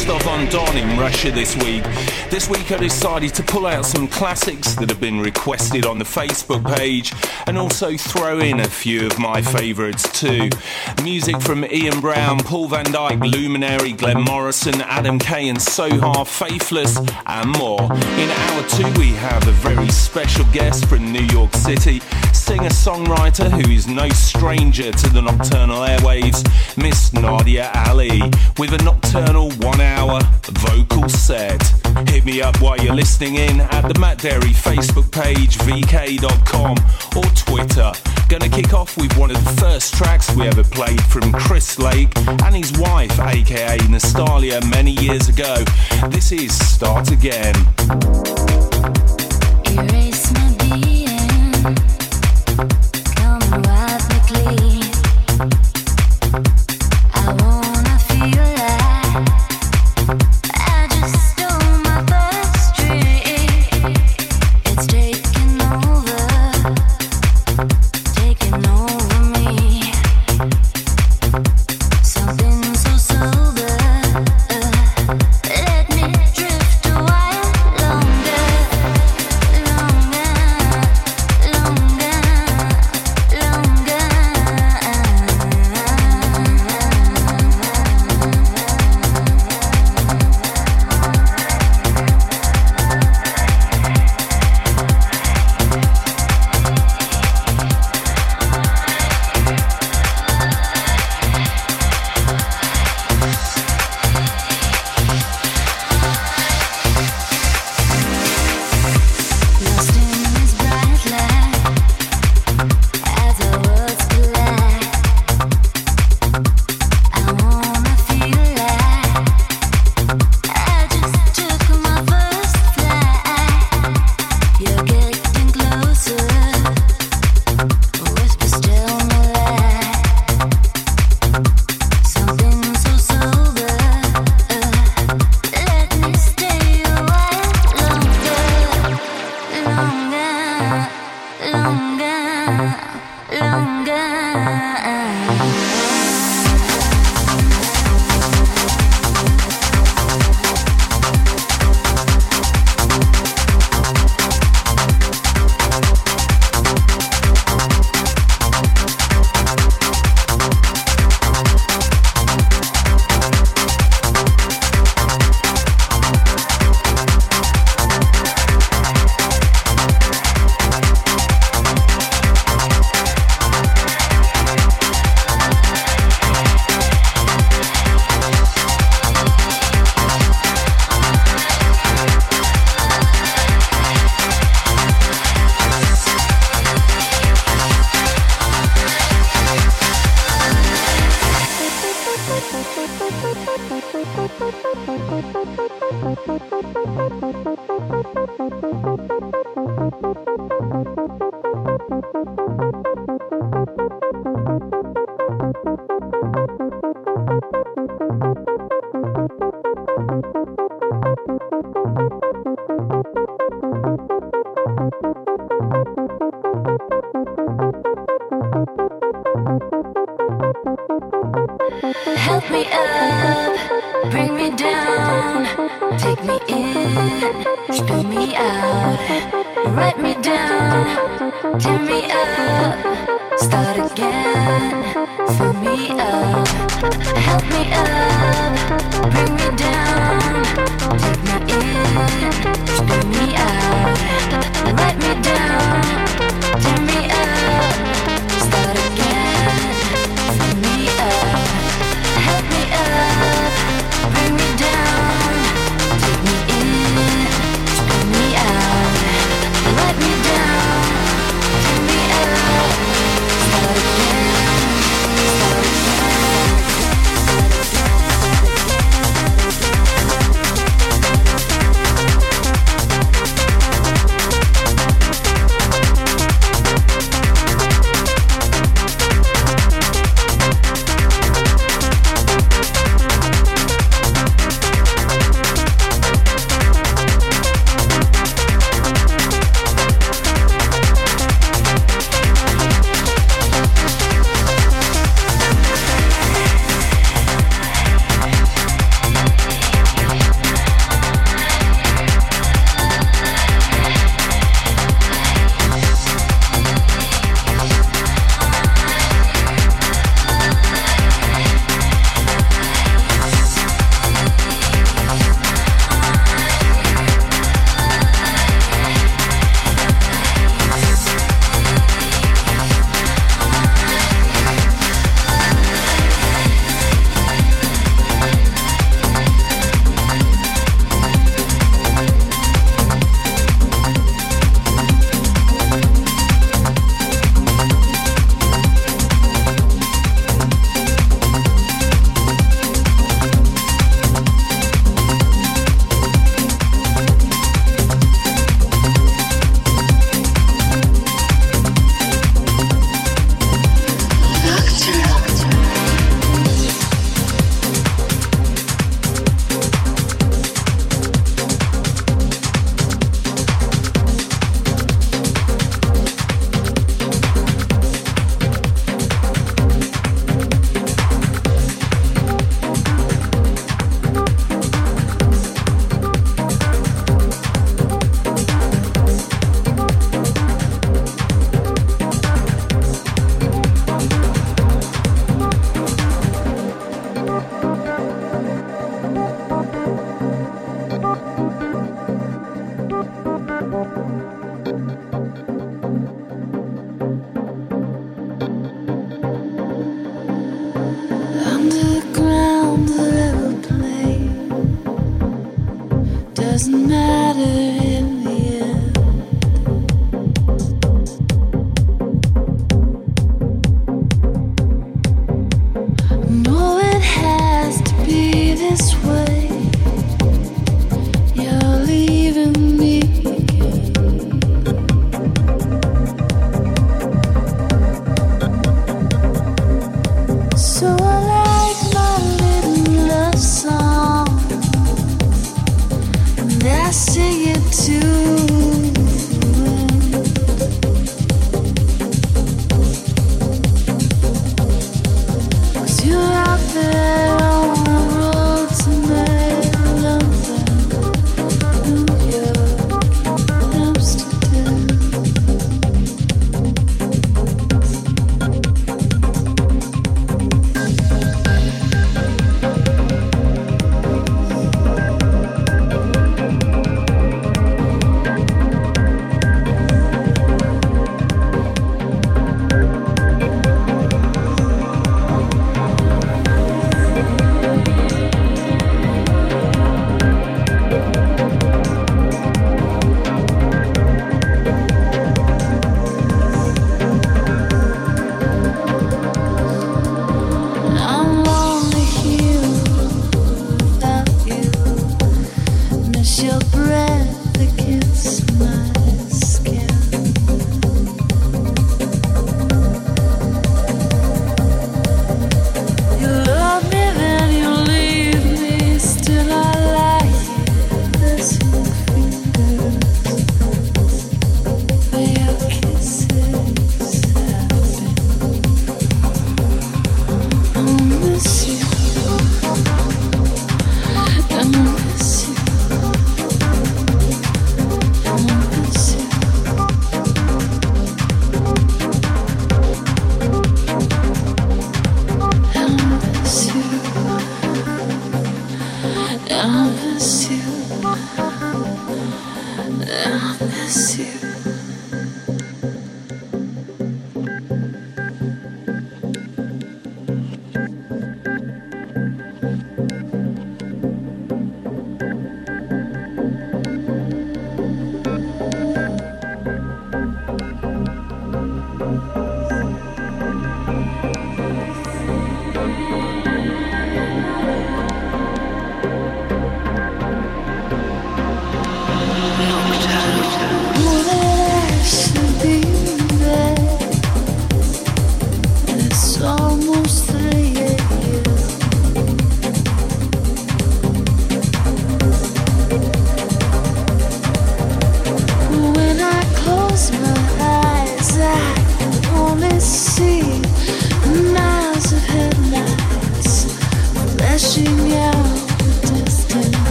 Rostov-on-Don in Russia this week. This week I decided to pull out some classics that have been requested on the Facebook page and also throw in a few of my favourites too. Music from Ian Brown, Paul van Dyk, Luminary, Glenn Morrison, Adam K and Soha, Faithless and more. In hour two we have a very special guest from New York City, singer-songwriter who is no stranger to the nocturnal airwaves, Miss Nadia Ali, with a nocturnal one-hour vocal set. Hit me up while you're listening in at the Matt Darey Facebook page, vk.com or Twitter. Gonna kick off with one of the first tracks we ever played from Chris Lake and his wife, aka Nastalia, many years ago. This is Start Again. Erase my being. Come. I I Help me up, bring me down, take me in, spill me out, write me down, tear me up, start again, fill me up, help me up, bring me down, spill me write me down,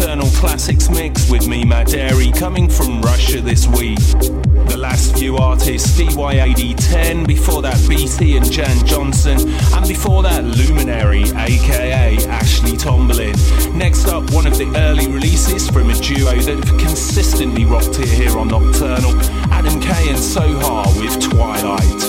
eternal classics mix with me, Matt Darey, coming from Russia this week. The last few artists, D Y A D Ten, before that BT and Jan Johnston, and before that Luminary, aka Ashley Tomberlin. Next up, one of the early releases from a duo that have consistently rocked it here on Nocturnal, Adam K and Soha with Twilight.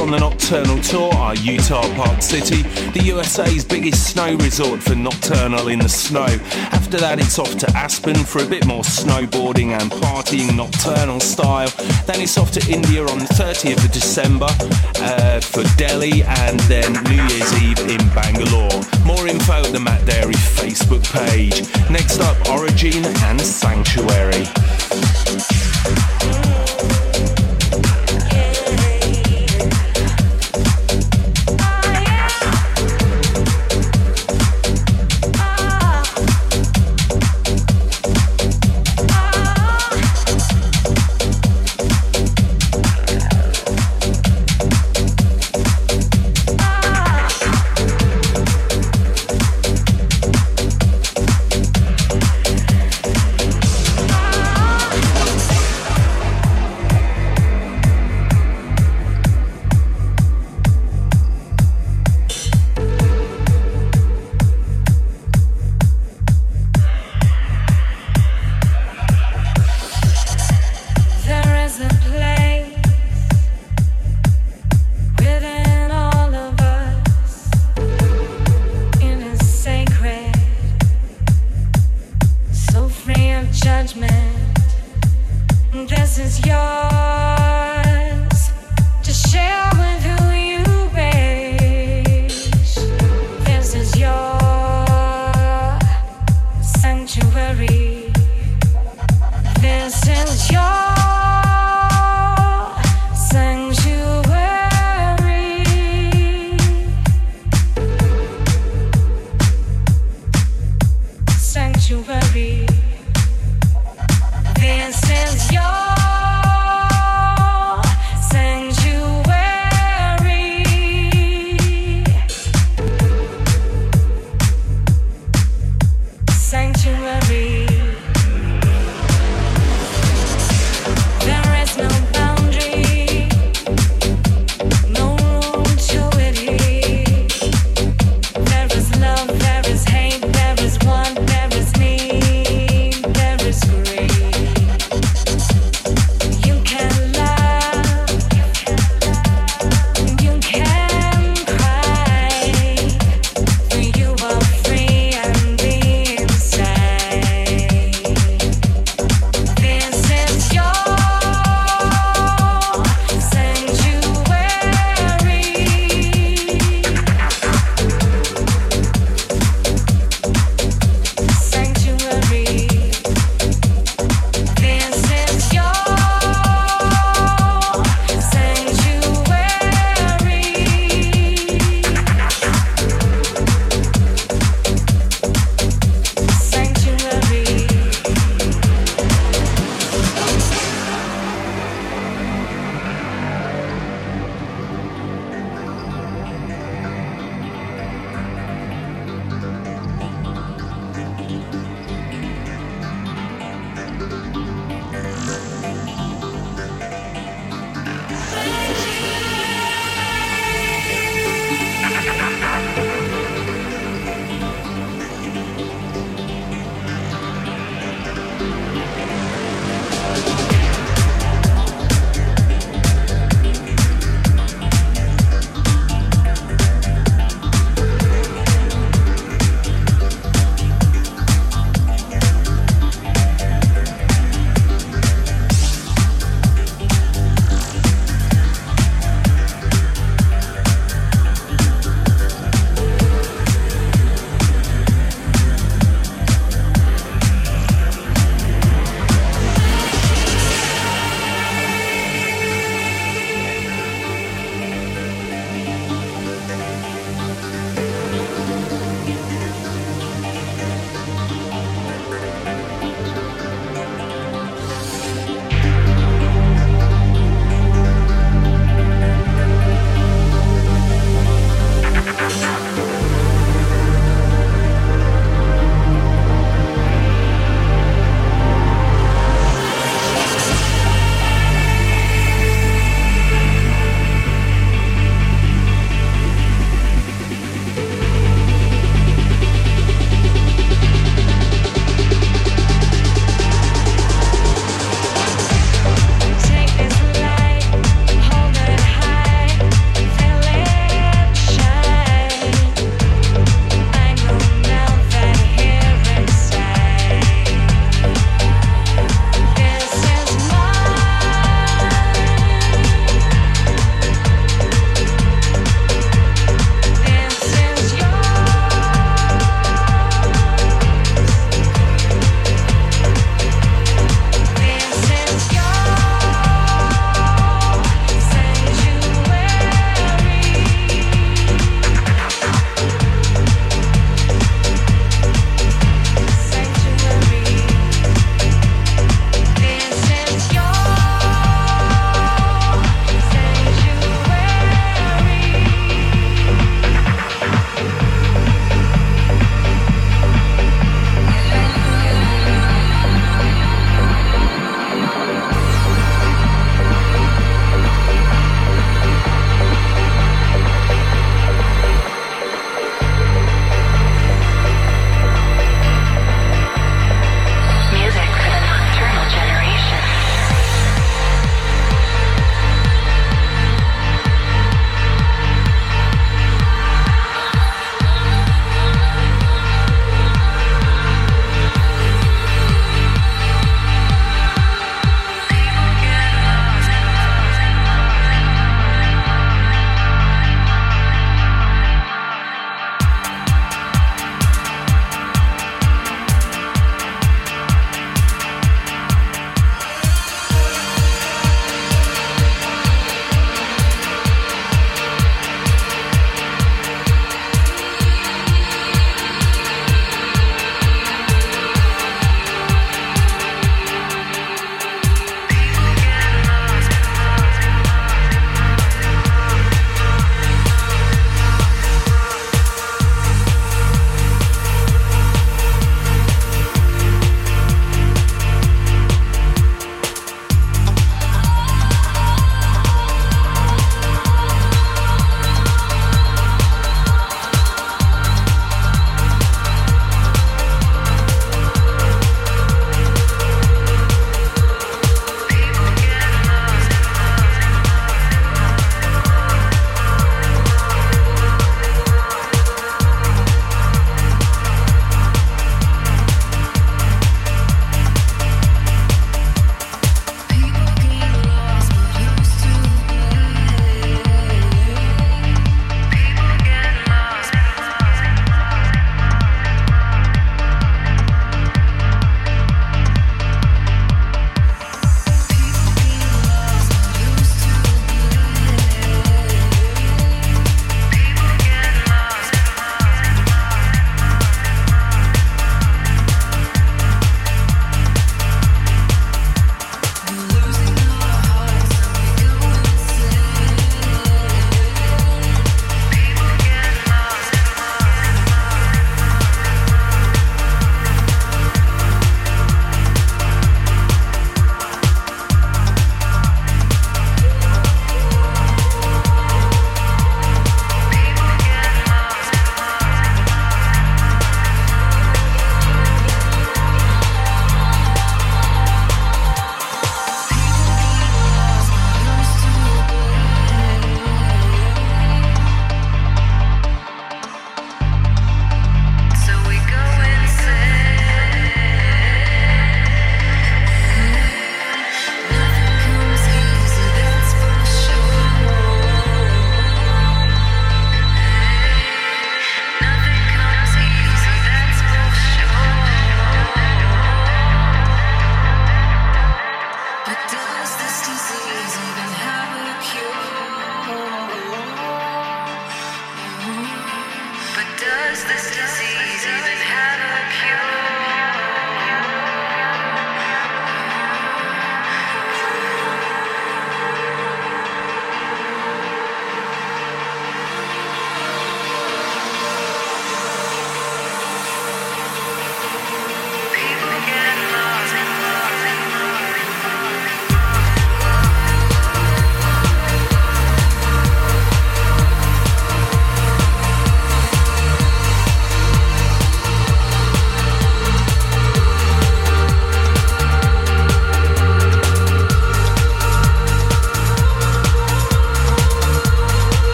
On the Nocturnal Tour are Utah Park City, the USA's biggest snow resort for nocturnal in the snow. After that it's off to Aspen for a bit more snowboarding and partying nocturnal style. Then it's off to India on the 30th of December uh, for Delhi and then New Year's Eve in Bangalore. More info at the Matt Darey Facebook page. Next up Origin and Sanctuary.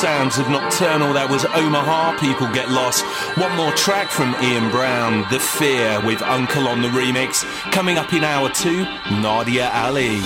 Sounds of Nocturnal. That was Omaha, People Get Lost. One more track from Ian Brown, The Fear, with UNKLE on the remix. Coming up in hour two, Nadia Ali.